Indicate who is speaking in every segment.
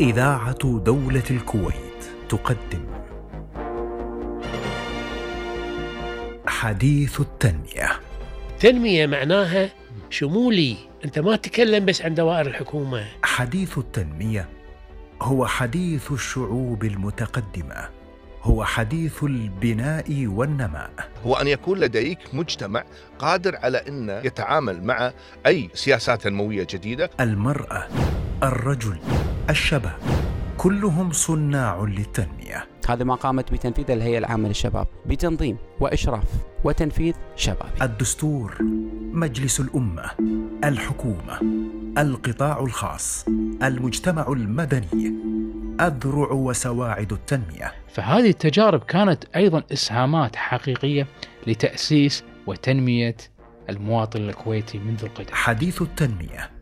Speaker 1: إذاعة دولة الكويت تقدم. حديث التنمية.
Speaker 2: تنمية معناها شمولي. أنت ما تتكلم بس عن دوائر الحكومة.
Speaker 1: حديث التنمية هو حديث الشعوب المتقدمة. هو حديث البناء والنماء.
Speaker 3: هو أن يكون لديك مجتمع قادر على أن يتعامل مع أي سياسات تنموية جديدة.
Speaker 1: المرأة الرجل الشباب كلهم صناع للتنمية.
Speaker 4: هذا ما قامت بتنفيذه الهيئة العامة للشباب بتنظيم وإشراف وتنفيذ شبابي
Speaker 1: الدستور مجلس الأمة الحكومة القطاع الخاص المجتمع المدني أذرع وسواعد التنمية.
Speaker 5: فهذه التجارب كانت أيضا إسهامات حقيقية لتأسيس وتنمية المواطن الكويتي منذ القدم.
Speaker 1: حديث التنمية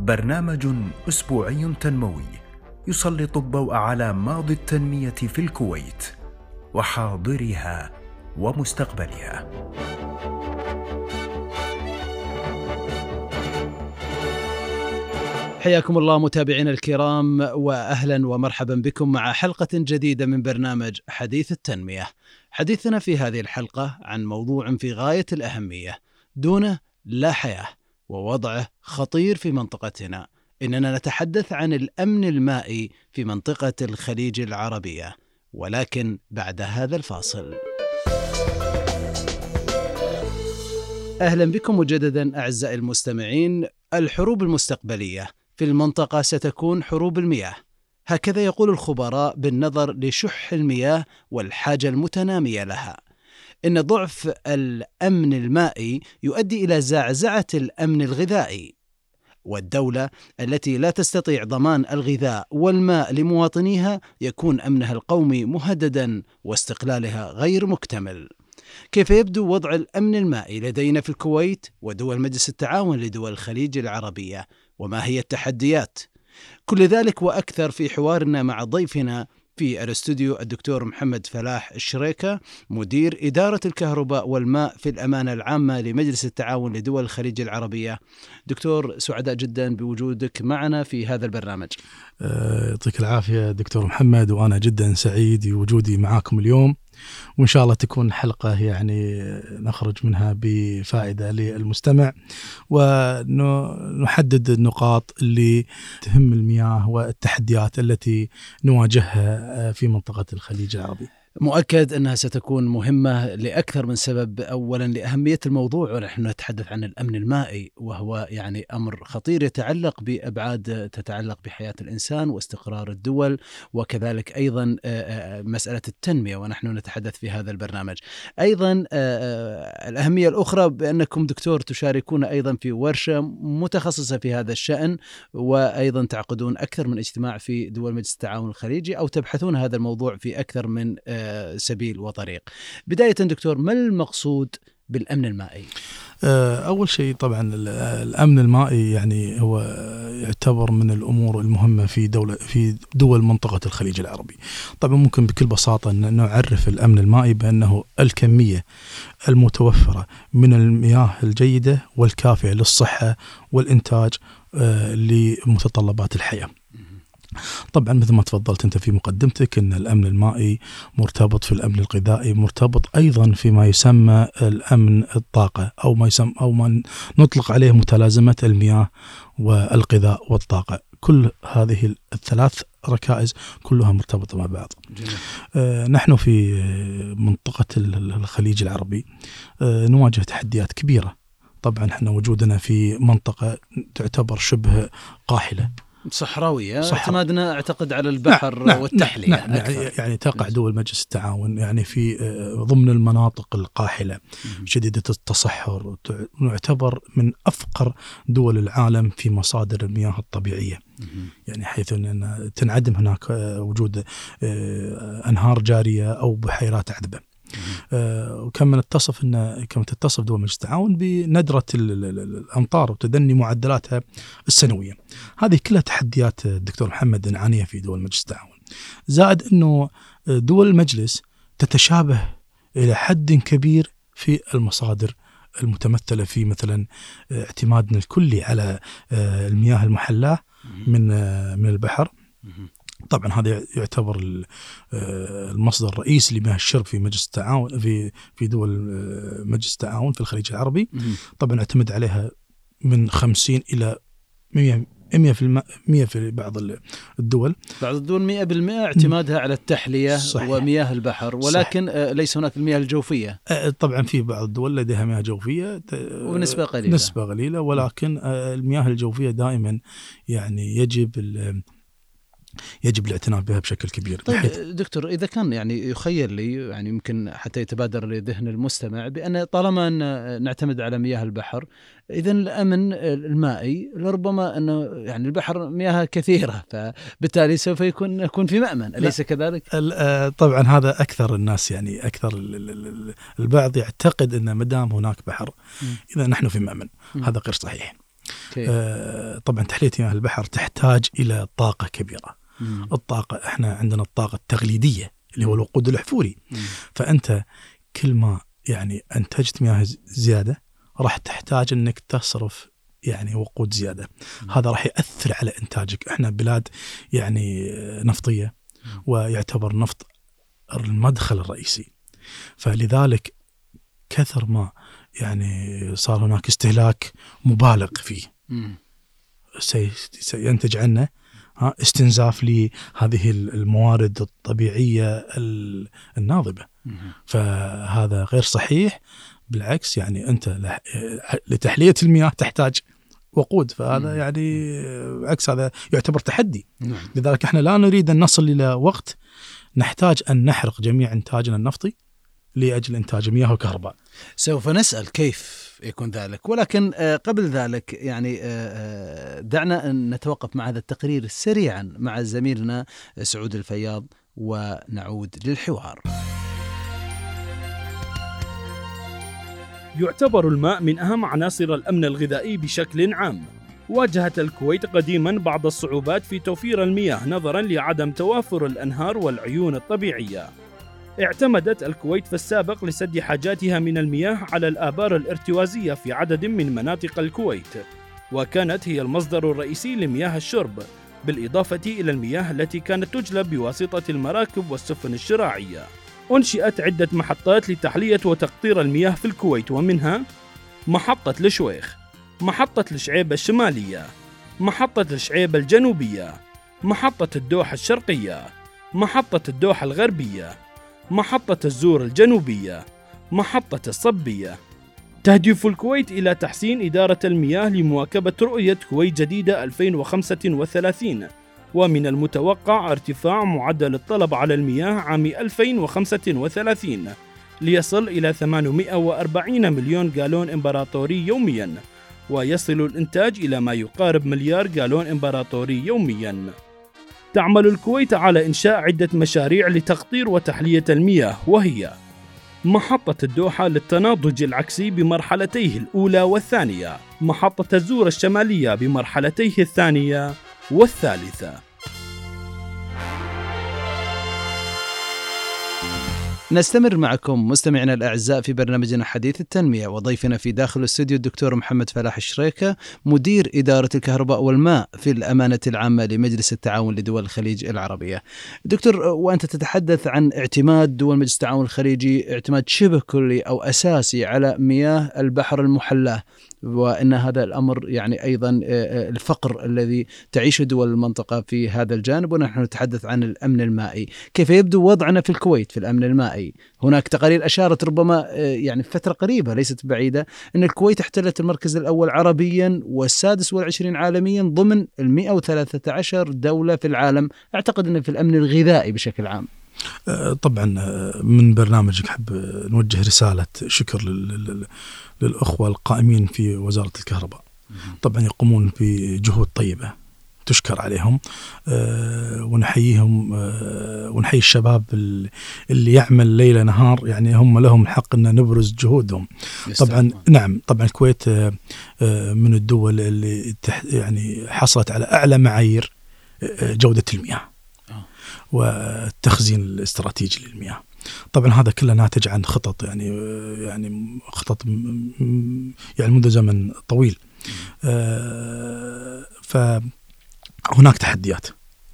Speaker 1: برنامج أسبوعي تنموي يسلط الضوء على ماضي التنمية في الكويت وحاضرها ومستقبلها
Speaker 6: حياكم الله متابعينا الكرام واهلا ومرحبا بكم مع حلقة جديدة من برنامج حديث التنمية. حديثنا في هذه الحلقة عن موضوع في غاية الأهمية دونه لا حياة ووضعه خطير في منطقتنا. إننا نتحدث عن الأمن المائي في منطقة الخليج العربية ولكن بعد هذا الفاصل. أهلا بكم مجددا أعزائي المستمعين. الحروب المستقبلية في المنطقة ستكون حروب المياه. هكذا يقول الخبراء بالنظر لشح المياه والحاجة المتنامية لها. إن ضعف الأمن المائي يؤدي إلى زعزعة الأمن الغذائي. والدولة التي لا تستطيع ضمان الغذاء والماء لمواطنيها يكون أمنها القومي مهددا واستقلالها غير مكتمل. كيف يبدو وضع الأمن المائي لدينا في الكويت ودول مجلس التعاون لدول الخليج العربية وما هي التحديات كل ذلك وأكثر في حوارنا مع ضيفنا في الاستوديو الدكتور محمد فلاح الشريكه مدير إدارة الكهرباء والماء في الأمانة العامة لمجلس التعاون لدول الخليج العربية. دكتور سعداء جدا بوجودك معنا في هذا البرنامج.
Speaker 7: يعطيك العافية دكتور محمد وأنا جدا سعيد بوجودي معاكم اليوم وإن شاء الله تكون حلقة يعني نخرج منها بفائدة للمستمع ونحدد النقاط اللي تهم المياه والتحديات التي نواجهها في منطقة الخليج العربي.
Speaker 6: مؤكد أنها ستكون مهمة لأكثر من سبب، اولا لأهمية الموضوع ونحن نتحدث عن الأمن المائي وهو يعني أمر خطير يتعلق بأبعاد تتعلق بحياة الإنسان واستقرار الدول وكذلك أيضا مسألة التنمية ونحن نتحدث في هذا البرنامج. أيضا الأهمية الأخرى بأنكم دكتور تشاركون أيضا في ورشة متخصصة في هذا الشأن وأيضا تعقدون أكثر من اجتماع في دول مجلس التعاون الخليجي أو تبحثون هذا الموضوع في أكثر من سبيل وطريق. بداية دكتور ما المقصود بالأمن المائي؟
Speaker 7: أول شيء طبعا الأمن المائي يعني هو يعتبر من الأمور المهمة في دولة في دول منطقة الخليج العربي. طبعا ممكن بكل بساطة أن نعرف الأمن المائي بأنه الكمية المتوفرة من المياه الجيدة والكافية للصحة والإنتاج لمتطلبات الحياة. طبعا مثل ما تفضلت أنت في مقدمتك إن الأمن المائي مرتبط في الأمن الغذائي مرتبط أيضا فيما يسمى الأمن الطاقة أو ما يسمى أو ما نطلق عليه متلازمة المياه والغذاء والطاقة كل هذه الثلاث ركائز كلها مرتبطة مع بعض. جميل. آه نحن في منطقة الخليج العربي آه نواجه تحديات كبيرة. طبعا إحنا وجودنا في منطقة تعتبر شبه قاحلة.
Speaker 6: صحراوية. صحراء. اعتمادنا أعتقد على البحر نعم والتحلية
Speaker 7: نعم نعم يعني تقع دول مجلس التعاون يعني في ضمن المناطق القاحلة شديدة التصحر نعتبر من أفقر دول العالم في مصادر المياه الطبيعية. يعني حيث أن تنعدم هناك وجود أنهار جارية أو بحيرات عذبة. وكما نتصف ان كما تتصف دول مجلس التعاون بندرة الأمطار وتدني معدلاتها السنوية. هذه كلها تحديات الدكتور محمد نعانيها في دول مجلس التعاون. زائد إنه دول المجلس تتشابه إلى حد كبير في المصادر المتمثلة في مثلا اعتمادنا الكلي على المياه المحلاة من من البحر طبعا هذا يعتبر آه، المصدر الرئيسي لمياه الشرب في مجلس التعاون في في دول آه، مجلس التعاون في الخليج العربي. طبعا اعتمد عليها من 50 إلى 100 100 في الم... 100 في بعض ال- الدول.
Speaker 6: بعض الدول 100% اعتمادها على التحلية
Speaker 7: صحيح.
Speaker 6: ومياه البحر ولكن آه، ليس هناك المياه
Speaker 7: الجوفية. طبعا في بعض الدول لديها مياه جوفية
Speaker 6: ونسبة قليلة.
Speaker 7: نسبة قليلة ولكن المياه الجوفية دائما يعني يجب يجب الاعتناء بها بشكل كبير
Speaker 6: طيب
Speaker 7: بحيث-
Speaker 6: دكتور إذا كان يعني يخيل لي يعني يمكن حتى يتبادر لذهن المستمع بأن طالما أن نعتمد على مياه البحر اذا الأمن المائي لربما انه يعني البحر مياه كثيرة فبالتالي سوف يكون يكون في مأمن أليس كذلك؟
Speaker 7: آه، طبعا هذا أكثر الناس يعني أكثر ال- ال- ال- البعض يعتقد أن ما دام هناك بحر. إذا نحن في
Speaker 6: مأمن.
Speaker 7: هذا غير صحيح؟ آه، طبعا تحلية مياه البحر تحتاج إلى طاقة كبيرة
Speaker 6: مم.
Speaker 7: الطاقة إحنا عندنا الطاقة التقليديه اللي هو الوقود الاحفوري
Speaker 6: مم.
Speaker 7: فأنت كل ما يعني انتجت مياه زيادة راح تحتاج إنك تصرف يعني وقود زيادة. هذا راح يأثر على إنتاجك. إحنا بلاد يعني نفطية ويعتبر النفط المدخل الرئيسي. فلذلك كثر ما يعني صار هناك استهلاك مبالغ فيه.
Speaker 6: مم.
Speaker 7: سي- سينتج عنه استنزاف لهذه الموارد الطبيعية ال- الناضبة.
Speaker 6: مم.
Speaker 7: فهذا غير صحيح. بالعكس يعني أنت لتحلية المياه تحتاج وقود. فهذا
Speaker 6: مم.
Speaker 7: يعني عكس هذا يعتبر تحدي.
Speaker 6: نعم.
Speaker 7: لذلك إحنا لا نريد أن نصل إلى وقت نحتاج أن نحرق جميع إنتاجنا النفطي. لأجل إنتاج مياه وكهرباء.
Speaker 6: سوف نسأل كيف يكون ذلك ولكن آه، قبل ذلك يعني آه، آه، دعنا أن نتوقف مع هذا التقرير سريعا مع زميلنا سعود الفياض ونعود للحوار
Speaker 8: يعتبر الماء من أهم عناصر الأمن الغذائي بشكل عام. واجهت الكويت قديما بعض الصعوبات في توفير المياه نظرا لعدم توافر الأنهار والعيون الطبيعية. اعتمدت الكويت في السابق لسد حاجاتها من المياه على الآبار الارتوازية في عدد من مناطق الكويت، وكانت هي المصدر الرئيسي لمياه الشرب، بالإضافة إلى المياه التي كانت تجلب بواسطة المراكب والسفن الشراعية. أنشئت عدة محطات لتحلية وتقطير المياه في الكويت ومنها محطة الشويخ، محطة الشعيبة الشمالية، محطة الشعيبة الجنوبية، محطة الدوحة الشرقية، محطة الدوحة الغربية، محطة الزور الجنوبية، محطة الصبية. تهدف الكويت إلى تحسين إدارة المياه لمواكبة رؤية كويت جديدة 2035 ومن المتوقع ارتفاع معدل الطلب على المياه عام 2035 ليصل إلى 840 مليون جالون إمبراطوري يومياً ويصل الإنتاج إلى ما يقارب مليار جالون إمبراطوري يومياً تعمل الكويت على إنشاء عدة مشاريع لتقطير وتحلية المياه وهي محطة الدوحة للتناضج العكسي بمرحلتيه الأولى والثانية محطة الزور الشمالية بمرحلتيه الثانية والثالثة.
Speaker 6: نستمر معكم مستمعينا الأعزاء في برنامجنا حديث التنمية وضيفنا في داخل الاستوديو الدكتور محمد فلاح الشريكه مدير إدارة الكهرباء والماء في الأمانة العامة لمجلس التعاون لدول الخليج العربية. دكتور وأنت تتحدث عن اعتماد دول مجلس التعاون الخليجي اعتماد شبه كلي أو أساسي على مياه البحر المحلاه وإن هذا الأمر يعني أيضا آه، آه، الفقر الذي تعيشه دول المنطقة في هذا الجانب ونحن نتحدث عن الأمن المائي، كيف يبدو وضعنا في الكويت في الأمن المائي؟ هناك تقارير أشارت ربما آه، يعني فترة قريبة ليست بعيدة إن الكويت احتلت المركز الأول عربيا والسادس والعشرين عالميا ضمن ال 113 دولة في العالم، أعتقد إن في الأمن الغذائي بشكل عام.
Speaker 7: آه، طبعا آه، من برنامجك احب آه، نوجه رسالة شكر لل- لل- للأخوة القائمين في وزارة الكهرباء. طبعا يقومون بجهود طيبة تشكر عليهم ونحييهم ونحيي الشباب ال- اللي يعمل ليل نهار يعني هم لهم الحق أن نبرز جهودهم. طبعا نعم طبعا الكويت من الدول اللي يعني حصلت على أعلى معايير جودة المياه. والتخزين الاستراتيجي للمياه. طبعا هذا كله ناتج عن خطط يعني يعني خطط يعني منذ زمن طويل. آه، فهناك تحديات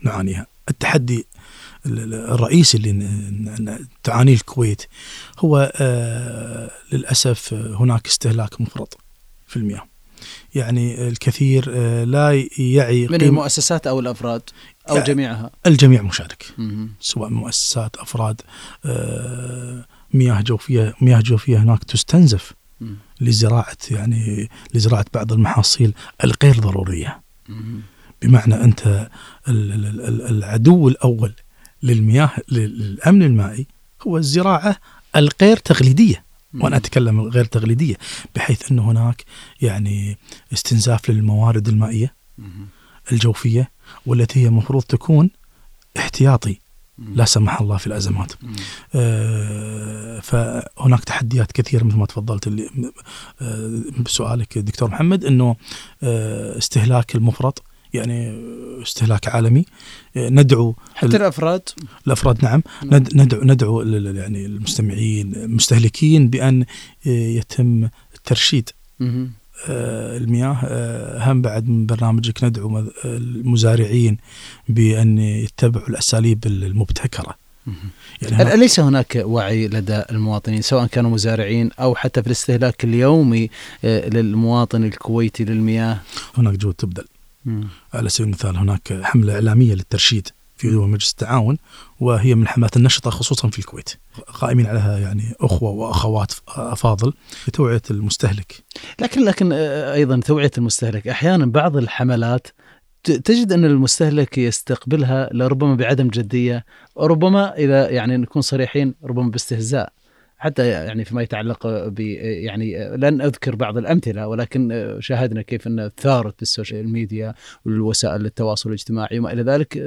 Speaker 7: نعانيها التحدي ال- ال- الرئيسي اللي تعانيه الكويت هو آه، للأسف هناك استهلاك مفرط في المياه يعني الكثير آه، لا يعي
Speaker 6: من المؤسسات أو الأفراد
Speaker 7: يعني-
Speaker 6: جميعها
Speaker 7: الجميع مشارك
Speaker 6: مهم.
Speaker 7: سواء مؤسسات أفراد آه، مياه جوفية مياه جوفية هناك تستنزف
Speaker 6: مم.
Speaker 7: لزراعة يعني لزراعة بعض المحاصيل الغير ضرورية
Speaker 6: مهم.
Speaker 7: بمعنى ال- العدو الأول للمياه للأمن المائي هو الزراعة الغير تقليديه وأنا أتكلم غير تقليديه بحيث انه هناك يعني استنزاف للموارد
Speaker 6: المائية.
Speaker 7: الجوفية والتي هي المفروض تكون احتياطي. لا سمح الله في
Speaker 6: الأزمات.
Speaker 7: آه، فهناك تحديات كثيره مثل ما تفضلت اللي آه، بسؤالك دكتور محمد إنه آه، استهلاك المفرط يعني استهلاك عالمي. ندعو
Speaker 6: حتى الأفراد؟
Speaker 7: الأفراد نعم. ند- ندعو ندعو يعني المستمعين المستهلكين بأن يتم الترشيد المياه آه، هم بعد من برنامجك ندعو مذ- المزارعين بأن يتبعوا الأساليب المبتكرة
Speaker 6: مهم.
Speaker 7: يعني
Speaker 6: أليس هناك وعي لدى المواطنين سواء كانوا مزارعين أو حتى في الاستهلاك اليومي آه، للمواطن الكويتي للمياه؟
Speaker 7: هناك جهود تبذل. على سبيل المثال هناك حملة إعلامية للترشيد في دول مجلس التعاون وهي من الحملات النشطة خصوصا في الكويت. قائمين عليها يعني أخوة وأخوات أفاضل لتوعية المستهلك.
Speaker 6: لكن لكن آه، أيضا توعية المستهلك. أحيانا بعض الحملات تجد أن المستهلك يستقبلها لربما بعدم جدية وربما إذا يعني نكون صريحين ربما باستهزاء. حتى يعني فيما يتعلق ب يعني لن أذكر بعض الأمثلة ولكن شاهدنا كيف أن ثارت بالسوشيال ميديا والوسائل التواصل الاجتماعي وما إلى ذلك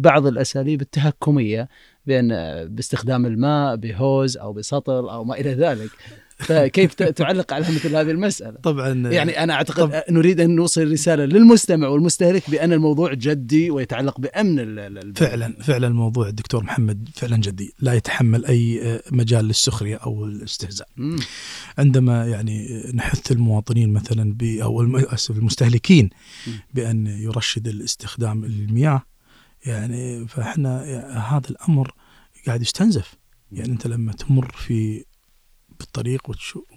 Speaker 6: بعض الأساليب التهكمية بأن باستخدام الماء بهوز أو بسطل أو ما إلى ذلك. فكيف تعلق على مثل هذه المسألة؟
Speaker 7: طبعا
Speaker 6: يعني أنا أعتقد نريد أن نوصل رسالة للمستمع والمستهلك بأن الموضوع جدي ويتعلق بأمن ال- ال- البلد.
Speaker 7: فعلا فعلا الموضوع الدكتور محمد فعلا جدي لا يتحمل أي مجال للسخرية أو الاستهزاء
Speaker 6: مم.
Speaker 7: عندما يعني نحث المواطنين مثلا أو أسف المستهلكين بأن يرشد الاستخدام المياه يعني فإحنا يعني هذا الأمر قاعد يستنزف يعني أنت لما تمر في بالطريق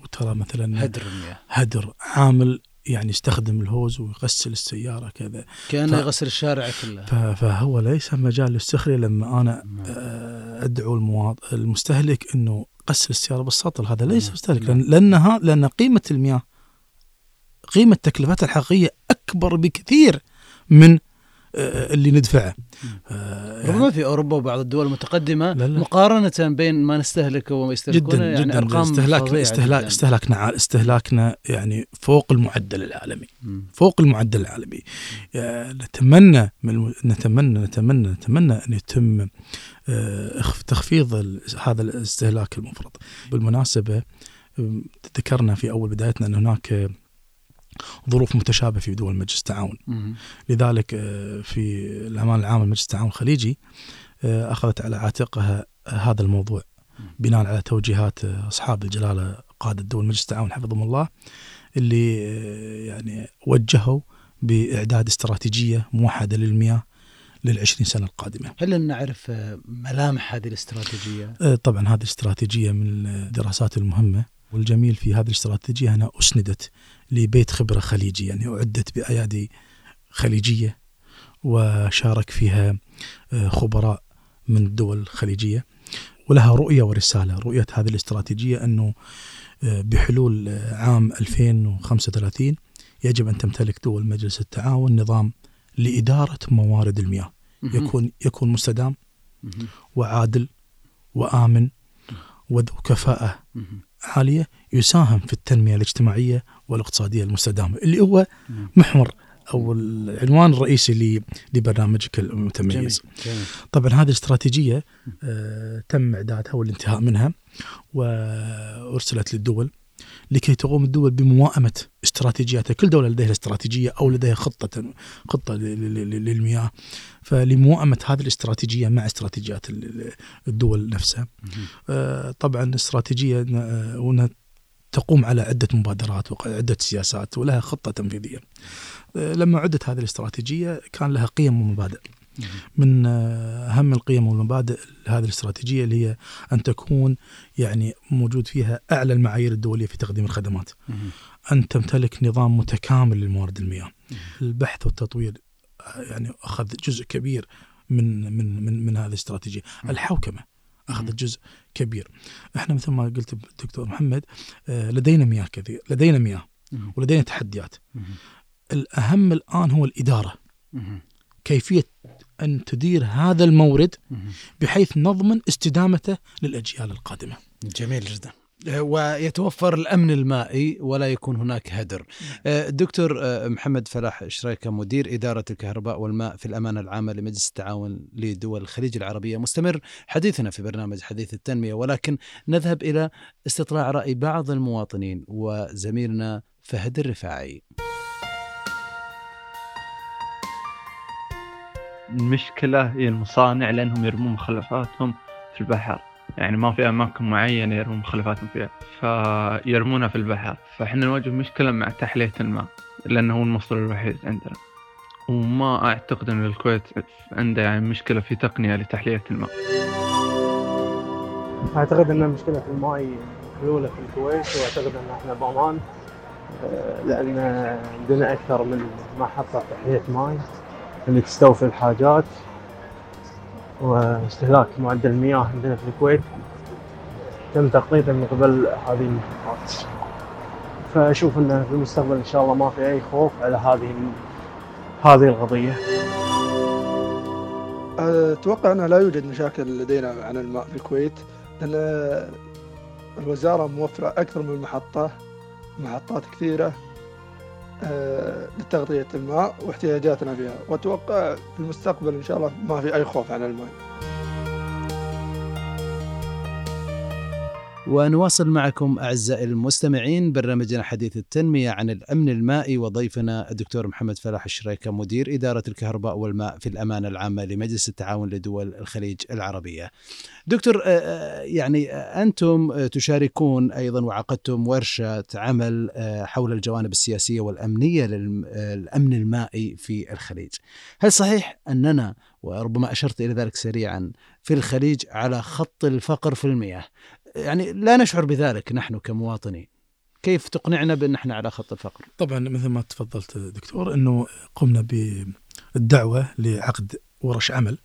Speaker 7: وترى مثلا
Speaker 6: هدر المياه.
Speaker 7: هدر عامل يعني يستخدم الهوز ويغسل السيارة كذا.
Speaker 6: كأنه
Speaker 7: ف-
Speaker 6: يغسل الشارع كله.
Speaker 7: ف- فهو ليس مجال للسخرية لما أنا آه، أدعو المواط... المستهلك إنه غسل السيارة بالسطل. هذا ليس
Speaker 6: نعم.
Speaker 7: مستهلك
Speaker 6: نعم.
Speaker 7: لأن لأنها لأن قيمة المياه قيمة تكلفتها الحقيقية أكبر بكثير من اللي ندفعه آه، يعني
Speaker 6: ربما في أوروبا وبعض الدول المتقدمة
Speaker 7: لا لا.
Speaker 6: مقارنة بين ما نستهلكه وما يستهلكونه
Speaker 7: جدا
Speaker 6: يعني
Speaker 7: جدا
Speaker 6: أرقام
Speaker 7: استهلاك استهلاك. استهلاكنا استهلاكنا يعني فوق المعدل العالمي
Speaker 6: مم.
Speaker 7: فوق المعدل العالمي آه، نتمنى من نتمنى نتمنى نتمنى أن يتم آه، تخفيض هذا الاستهلاك المفرط بالمناسبة ذكرنا في أول بدايتنا أن هناك آه، ظروف متشابهة في دول مجلس التعاون. لذلك آه، في الامان العام لمجلس التعاون الخليجي آه، أخذت على عاتقها هذا الموضوع بناء على توجيهات آه، أصحاب الجلالة قادة دول مجلس التعاون حفظهم الله اللي يعني وجهوا بإعداد استراتيجية موحدة للمياه للعشرين سنة القادمة.
Speaker 6: هل نعرف ملامح هذه الاستراتيجية؟
Speaker 7: آه، طبعا هذه الاستراتيجيه من الدراسات المهمة والجميل في هذه الاستراتيجية أنها أسندت لبيت خبرة خليجي يعني أعدت بأيادي خليجية وشارك فيها آه، خبراء من الدول الخليجية ولها رؤية ورسالة، رؤية هذه الاستراتيجية أنه آه، بحلول آه، عام 2035 يجب أن تمتلك دول مجلس التعاون نظام لإدارة موارد المياه،. يكون يكون مستدام. وعادل وآمن وذو كفاءة.
Speaker 6: مهم.
Speaker 7: عالية يساهم في التنمية الاجتماعية والاقتصادية المستدامة اللي هو. محور أو العنوان الرئيسي لبرنامجك المتميز
Speaker 6: جميل. جميل.
Speaker 7: طبعا هذه الاستراتيجية آه تم إعدادها والانتهاء منها وأرسلت للدول لكي تقوم الدول بموائمة استراتيجياتها. كل دولة لديها استراتيجية أو لديها خطة خطة للمياه. فلموائمة هذه الاستراتيجية مع استراتيجيات ال- ال- الدول نفسها. آه، طبعا استراتيجية آه، وأنها تقوم على عدة مبادرات وعدة سياسات ولها خطة تنفيذية. آه، لما عدت هذه الاستراتيجية كان لها قيم ومبادئ. من آه، أهم القيم والمبادئ هذه الاستراتيجية اللي هي أن تكون يعني موجود فيها أعلى المعايير الدولية في تقديم الخدمات. أن تمتلك نظام متكامل لموارد المياه. البحث والتطوير آه، يعني أخذ جزء كبير من من من من هذه الاستراتيجية، الحوكمة أخذت جزء كبير. إحنا مثل ما قلت الدكتور محمد آه، لدينا مياه كثير، لدينا مياه ولدينا تحديات. الأهم الآن هو الإدارة. كيفية أن تدير هذا المورد بحيث نضمن استدامته للأجيال القادمة.
Speaker 6: جميل جدا ويتوفر الأمن المائي ولا يكون هناك هدر. آه، دكتور آه، محمد فلاح شريكه مدير إدارة الكهرباء والماء في الأمانة العامة لمجلس التعاون لدول الخليج العربية مستمر حديثنا في برنامج حديث التنمية ولكن نذهب إلى استطلاع رأي بعض المواطنين وزميلنا فهد الرفاعي.
Speaker 9: المشكلة هي المصانع لأنهم يرمون مخلفاتهم في البحر. يعني ما في أماكن معينة يرمون مخلفاتهم فيها فيرمونها في البحر. فإحنا نواجه مشكلة مع تحلية الماء لأنه هو المصدر الوحيد عندنا. وما أعتقد أن الكويت عنده يعني مشكلة في تقنية لتحلية الماء.
Speaker 10: أعتقد إن مشكلة الماي محلوله في الكويت وأعتقد إن إحنا بامان آه، لأن عندنا أكثر من محطة تحلية ماي اللي تستوفي الحاجات واستهلاك معدل المياه عندنا في الكويت تم تخطيطه من قبل هذه المحطات فأشوف ان في المستقبل إن شاء الله ما في أي خوف على هذه هذه القضية.
Speaker 11: أتوقع أنه لا يوجد مشاكل لدينا عن الماء في الكويت لأن الوزارة موفرة أكثر من محطة محطات كثيرة. آه، لتغطية الماء واحتياجاتنا فيها. وأتوقع في المستقبل إن شاء الله ما في أي خوف عن الماء.
Speaker 6: ونواصل معكم أعزائي المستمعين برنامجنا حديث التنمية عن الأمن المائي وضيفنا الدكتور محمد فلاح الشريكة مدير إدارة الكهرباء والماء في الأمانة العامة لمجلس التعاون لدول الخليج العربية. دكتور آه، آه، يعني آه، أنتم تشاركون أيضا وعقدتم ورشة عمل حول الجوانب السياسية والأمنية للأمن المائي في الخليج. هل صحيح أننا وربما أشرت إلى ذلك سريعا في الخليج على خط الفقر في المياه يعني لا نشعر بذلك نحن كمواطنين. كيف تقنعنا بأن إحنا على خط الفقر؟
Speaker 7: طبعا مثل ما تفضلت دكتور إنه قمنا بالدعوة لعقد ورش عمل.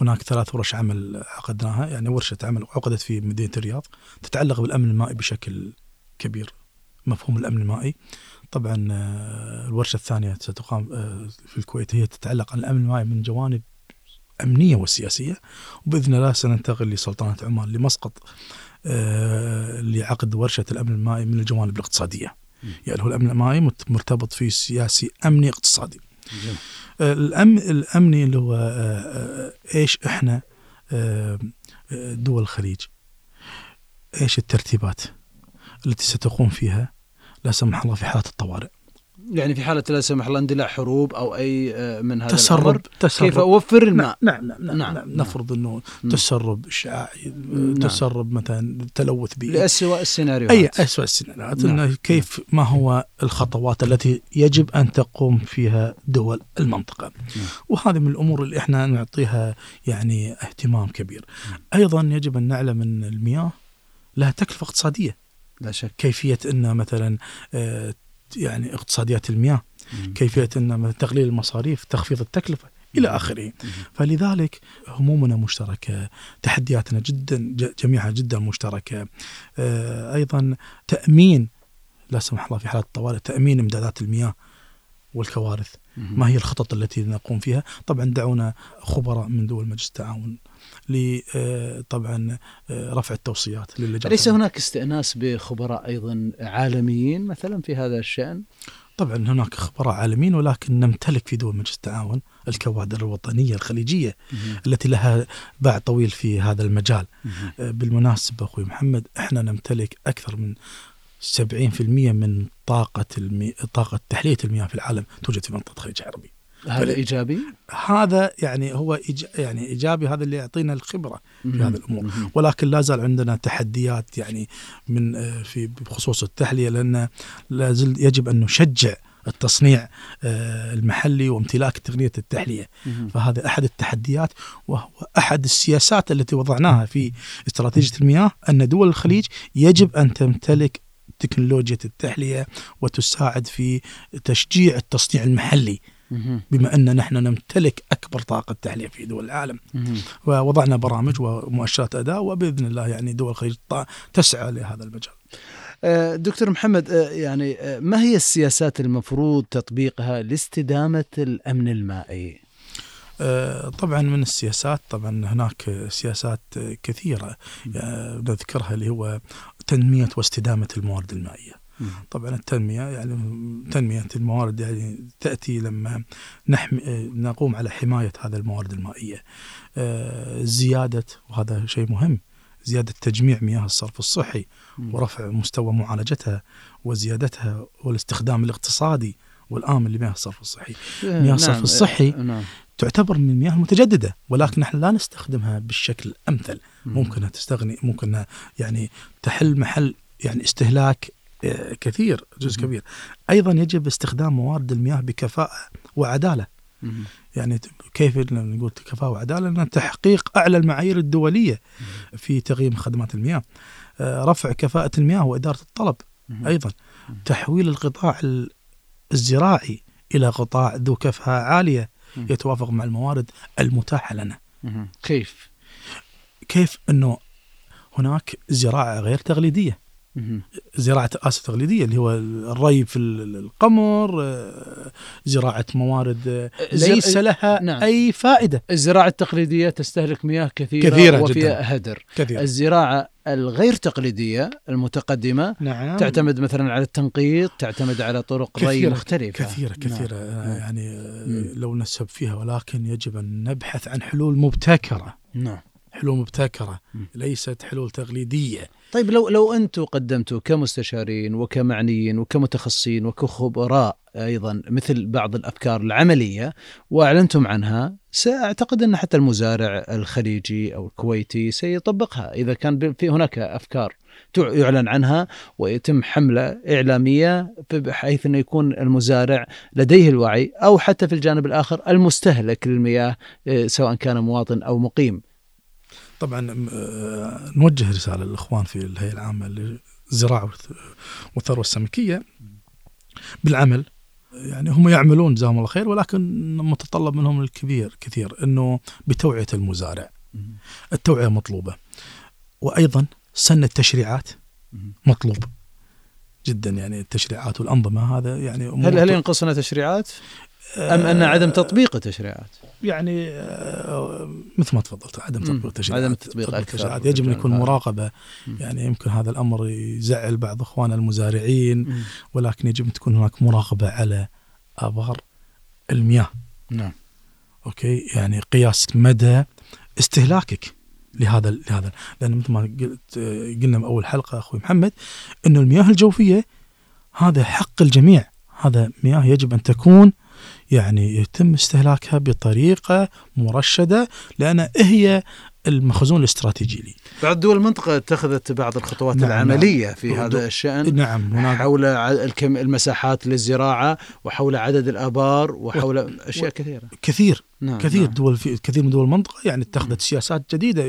Speaker 7: هناك ثلاث ورش عمل عقدناها يعني ورشة عمل عقدت في مدينة الرياض تتعلق بالأمن المائي بشكل كبير مفهوم الأمن المائي. طبعا آه، الورشة الثانية ستقام آه، في الكويت هي تتعلق عن الأمن المائي من جوانب أمنية وسياسية. وبإذن الله سننتقل لسلطنة عمان لمسقط. لعقد ورشة الأمن المائي من الجوانب الاقتصادية. يعني هو الأمن المائي مرتبط في سياسي أمني اقتصادي. آه، الامن الأمني اللي هو آه، إيش إحنا دول الخليج إيش الترتيبات التي ستقوم فيها لا سمح الله في حالات الطوارئ
Speaker 6: يعني في حالة لا سمح الله اندلاع حروب أو أي آه، من هذا
Speaker 7: تسرب
Speaker 6: الأمر
Speaker 7: تسرب.
Speaker 6: كيف أوفر الماء
Speaker 7: نعم نعم نعم, نعم, نعم, نفرض إنه تسرب اشعاعي نعم. تسرب مثلا تلوث بيئي
Speaker 6: لاسوء السيناريوهات.
Speaker 7: أي اسوء السيناريوهات. نعم. إنه كيف ما هو الخطوات التي يجب أن تقوم فيها دول المنطقة؟ نعم. وهذه من الأمور اللي إحنا نعطيها يعني اهتمام كبير. نعم. أيضا يجب أن نعلم إن المياه لها تكلفة اقتصادية.
Speaker 6: لا شك.
Speaker 7: كيفية إن مثلا آه يعني اقتصاديات المياه مم. كيفية إن تقليل المصاريف تخفيض التكلفة إلى آخره. فلذلك همومنا مشتركة تحدياتنا جدا جميعها جدا مشتركة. آه، أيضا تأمين لا سمح الله في حالات الطوارئ تأمين إمدادات المياه والكوارث. ما هي الخطط التي نقوم فيها؟ طبعا دعونا خبراء من دول مجلس التعاون طبعا آه، رفع التوصيات
Speaker 6: للجنة ليس هناك استئناس بخبراء أيضا عالميين مثلا في هذا الشأن؟
Speaker 7: طبعا هناك خبراء عالميين ولكن نمتلك في دول مجلس التعاون الكوادر الوطنية الخليجية مم. التي لها باع طويل في هذا المجال مم. آه، بالمناسبة أخوي محمد إحنا نمتلك أكثر من 70% من طاقة المي... طاقة تحلية المياه في العالم توجد في منطقة الخليج العربي
Speaker 6: هذا إيجابي؟
Speaker 7: هذا يعني هو إيج... يعني إيجابي هذا اللي يعطينا الخبرة في هذه الأمور. ولكن لا زال عندنا تحديات يعني من آه، في بخصوص التحلية لأن لا زل يجب أن نشجع التصنيع آه، المحلي وامتلاك تقنية التحلية. فهذا أحد التحديات وهو أحد السياسات التي وضعناها في استراتيجية المياه أن دول الخليج يجب أن تمتلك تكنولوجيا التحلية وتساعد في تشجيع التصنيع المحلي. بما أن نحن نمتلك أكبر طاقة تحليه في دول العالم ووضعنا برامج ومؤشرات أداء وبإذن الله يعني دول الخليج تسعى لهذا المجال.
Speaker 6: آه، دكتور محمد آه، يعني آه، ما هي السياسات المفروض تطبيقها لاستدامة الأمن المائي؟
Speaker 7: طبعا من السياسات طبعا هناك سياسات كثيرة نذكرها اللي هو تنمية واستدامة الموارد المائية. طبعا التنمية يعني تنمية الموارد يعني تأتي لما نحمي نقوم على حماية هذا الموارد المائية. زيادة وهذا شيء مهم زيادة تجميع مياه الصرف الصحي ورفع مستوى معالجتها وزيادتها والاستخدام الاقتصادي والآمن لمياه الصرف الصحي.
Speaker 6: إيه،
Speaker 7: مياه الصرف
Speaker 6: نعم،
Speaker 7: الصحي
Speaker 6: إيه، نعم.
Speaker 7: تعتبر من المياه المتجددة ولكن نحن لا نستخدمها بالشكل الأمثل ممكن تستغني ممكن يعني تحل محل يعني استهلاك آه، كثير جزء كبير. أيضا يجب استخدام موارد المياه بكفاءة وعدالة. يعني كيف نقول كفاءة وعدالة؟ لأن تحقيق أعلى المعايير الدولية في تقييم خدمات المياه. آه، رفع كفاءة المياه وإدارة الطلب أيضا. تحويل القطاع الزراعي إلى قطاع ذو كفاءة عالية يتوافق مع الموارد المتاحة لنا.
Speaker 6: كيف؟
Speaker 7: كيف أنه هناك زراعة غير تقليدية زراعة آسف تقليدية اللي هو الري في القمر آه، زراعة موارد آه، ليس لها نعم. أي فائدة
Speaker 6: الزراعة التقليدية تستهلك مياه كثيرة,
Speaker 7: كثيرة
Speaker 6: وفيها
Speaker 7: جدا.
Speaker 6: هدر
Speaker 7: كثيرة.
Speaker 6: الزراعة الغير تقليدية المتقدمة
Speaker 7: نعم.
Speaker 6: تعتمد مثلا على التنقيط تعتمد على طرق ري مختلفة
Speaker 7: كثيرة كثيرة
Speaker 6: نعم.
Speaker 7: نعم. يعني نعم. لو نسب فيها ولكن يجب أن نبحث عن حلول مبتكرة
Speaker 6: نعم
Speaker 7: حلول مبتكرة ليست حلول تقليدية.
Speaker 6: طيب لو لو أنتم قدمتوا كمستشارين وكمعنيين وكمتخصصين وكخبراء أيضا مثل بعض الأفكار العملية وأعلنتم عنها سأعتقد أن حتى المزارع الخليجي أو الكويتي سيطبقها. إذا كان في هناك أفكار يعلن عنها ويتم حملة إعلامية بحيث انه يكون المزارع لديه الوعي أو حتى في الجانب الآخر المستهلك للمياه إيه، سواء كان مواطن أو مقيم.
Speaker 7: طبعا آه، نوجه رسالة للإخوان في الهيئة العامة للزراعة والثروة السمكية بالعمل. يعني هم يعملون جزاهم الله خير ولكن متطلب منهم الكبير كثير إنه بتوعية المزارع. التوعية مطلوبة وأيضا سن التشريعات مطلوب جدا. يعني التشريعات والأنظمة هذا يعني
Speaker 6: هل هل ينقصنا تشريعات؟ أم أن عدم تطبيق التشريعات؟
Speaker 7: يعني آه، مثل ما تفضلت عدم تطبيق التشريعات.
Speaker 6: عدم تطبيق
Speaker 7: التشريعات. يجب أن يكون مراقبة. يعني يمكن هذا الأمر يزعل بعض اخواننا المزارعين ولكن يجب أن تكون هناك مراقبة على آبار المياه.
Speaker 6: نعم.
Speaker 7: أوكي؟ يعني قياس مدى استهلاكك لهذا لهذا لأن مثل ما قلت قلنا بأول حلقة أخوي محمد إنه المياه الجوفية هذا حق الجميع. هذا مياه يجب أن تكون يعني يتم استهلاكها بطريقة مرشدة لأن هي المخزون الاستراتيجي لي.
Speaker 6: بعض دول المنطقة اتخذت بعض الخطوات نعم العملية نعم في هذا الشأن
Speaker 7: نعم
Speaker 6: هناك حول الكم المساحات للزراعة وحول عدد الآبار وحول و... أشياء كثيرة
Speaker 7: كثير نعم كثير نعم. دول في كثير من دول المنطقة يعني اتخذت سياسات جديدة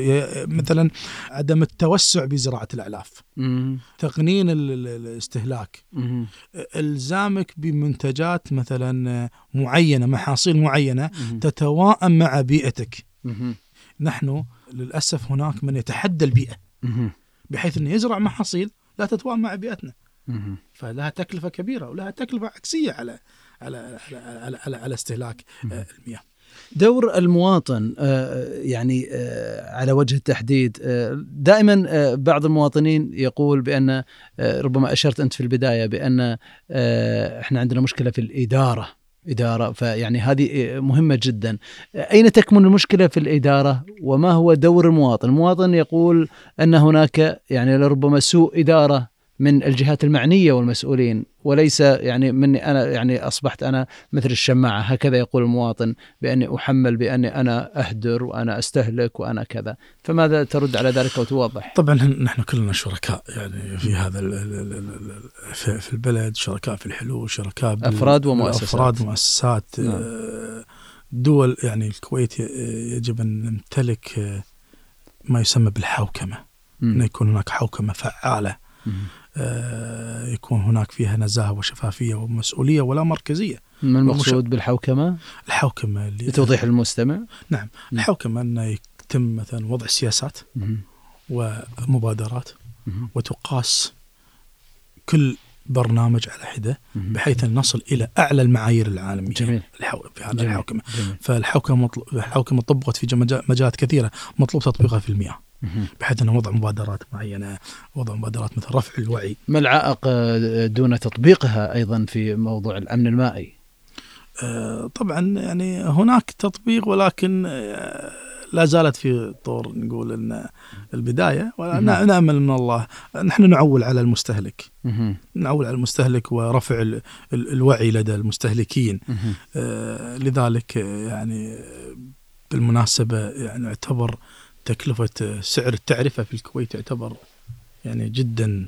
Speaker 7: مثلا عدم التوسع بزراعة الأعلاف
Speaker 6: مم.
Speaker 7: تقنين الاستهلاك
Speaker 6: مم.
Speaker 7: ألزامك بمنتجات مثلا معينة محاصيل معينة مم. تتواءم مع بيئتك
Speaker 6: مم.
Speaker 7: نحن للأسف هناك من يتحدى البيئة بحيث إنه يزرع محاصيل لا تتوائم مع بيئتنا. فلها تكلفة كبيرة ولها تكلفة عكسية على على على على, على, على استهلاك آه، المياه.
Speaker 6: دور المواطن يعني على وجه التحديد دائما بعض المواطنين يقول بأن ربما أشرت أنت في البداية بأن إحنا عندنا مشكلة في الإدارة. إدارة فيعني هذه مهمة جدا. أين تكمن المشكلة في الإدارة؟ وما هو دور المواطن؟ المواطن يقول أن هناك يعني لربما سوء إدارة من الجهات المعنية والمسؤولين وليس يعني مني أنا يعني أصبحت أنا مثل الشماعة. هكذا يقول المواطن بأني أحمل بأني أنا أهدر وأنا أستهلك وأنا كذا. فماذا ترد على ذلك وتوضح؟
Speaker 7: طبعا نحن كلنا شركاء يعني في هذا في البلد شركاء في الحلول شركاء
Speaker 6: أفراد ومؤسسات.
Speaker 7: افراد ومؤسسات نعم. دول يعني الكويت يجب أن نمتلك ما يسمى بالحوكمة. انه يكون هناك حوكمة فعالة. آه يكون هناك فيها نزاهة وشفافية ومسؤولية ولا مركزية
Speaker 6: ما المقصود بالحوكمة؟
Speaker 7: الحوكمة اللي
Speaker 6: لتوضيح المستمع
Speaker 7: نعم. الحوكمة انه يتم مثلا وضع سياسات. ومبادرات. وتقاس كل برنامج على حدة بحيث أن نصل إلى أعلى المعايير العالمية
Speaker 6: جميل
Speaker 7: في هذا الحوكمة فالحوكمة. الحوكمة طبقت في مجالات كثيرة مطلوب تطبيقها في المياه بحيث انه وضع مبادرات معينة وضع مبادرات مثل رفع الوعي.
Speaker 6: ما العائق آه، دون تطبيقها أيضا في موضوع الأمن المائي؟
Speaker 7: آه، طبعا يعني هناك تطبيق ولكن آه، لا زالت في طور نقول إن البداية ونامل من الله. نحن نعول على المستهلك. نعول على المستهلك ورفع ال ال الوعي لدى المستهلكين. آه لذلك يعني بالمناسبة يعني يعتبر تكلفة سعر التعرفة في الكويت يعتبر يعني جدا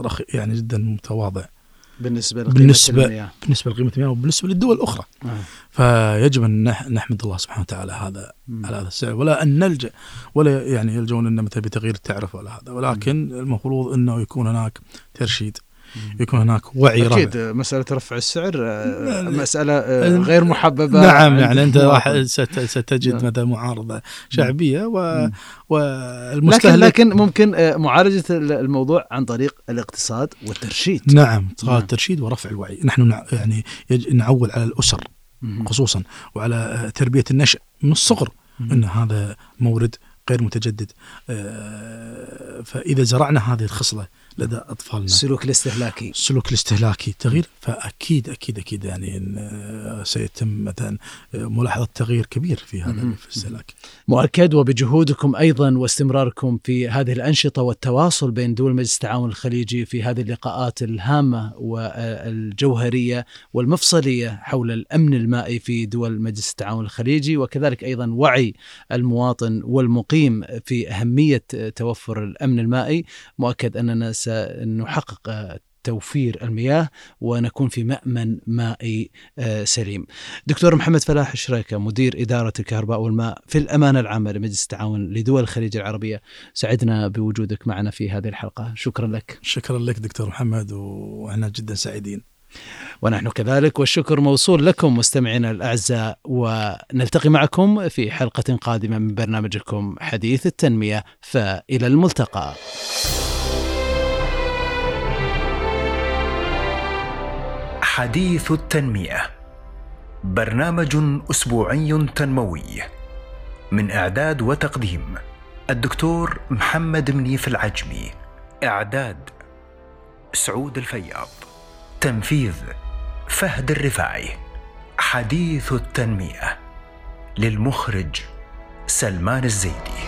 Speaker 7: رخي يعني جدا متواضع
Speaker 6: بالنسبة لقيمة
Speaker 7: بالنسبة المياه. بالنسبة لقيمة المياه وبالنسبة للدول الأخرى آه. فيجب أن نحمد الله سبحانه وتعالى هذا مم. على هذا السعر ولا أن نلجأ ولا يعني يلجون لنا مثلا بتغيير التعرفة ولا هذا ولكن مم. المفروض إنه يكون هناك ترشيد يكون هناك وعي
Speaker 6: أكيد رغم. مسألة رفع السعر آه، مسألة آه، غير محببة
Speaker 7: نعم يعني أنت راح ستجد نعم. مثلا معارضة شعبية و
Speaker 6: والمستهلك لكن لكن ممكن آه، معالجة الموضوع عن طريق الاقتصاد والترشيد.
Speaker 7: نعم, نعم. الترشيد ورفع الوعي. نحن يعني نعول على الأسر خصوصا وعلى تربية النشء من الصغر إن هذا مورد غير متجدد. فإذا زرعنا هذه الخصلة لدى أطفالنا.
Speaker 6: السلوك الاستهلاكي.
Speaker 7: السلوك الاستهلاكي تغيير فأكيد أكيد أكيد يعني سيتم مثلا ملاحظة تغيير كبير في هذا الاستهلاك.
Speaker 6: مؤكد وبجهودكم أيضا واستمراركم في هذه الأنشطة والتواصل بين دول مجلس التعاون الخليجي في هذه اللقاءات الهامة والجوهرية والمفصلية حول الأمن المائي في دول مجلس التعاون الخليجي وكذلك أيضا وعي المواطن والمقيم في أهمية توفر الأمن المائي. مؤكد أننا سنحقق توفير المياه ونكون في مأمن مائي آه، سليم. دكتور محمد فلاح الشريكة مدير إدارة الكهرباء والماء في الأمانة العامة لمجلس التعاون لدول الخليج العربية. سعدنا بوجودك معنا في هذه الحلقة. شكرا لك.
Speaker 7: شكرا لك دكتور محمد وأنا جدا سعيدين.
Speaker 6: ونحن كذلك والشكر موصول لكم مستمعينا الأعزاء ونلتقي معكم في حلقة قادمة من برنامجكم حديث التنمية فإلى الملتقى.
Speaker 1: حديث التنمية. برنامج أسبوعي تنموي. من إعداد وتقديم الدكتور محمد منيف العجمي. إعداد سعود الفياض. تنفيذ فهد الرفاعي. حديث التنمية للمخرج سلمان الزيدي.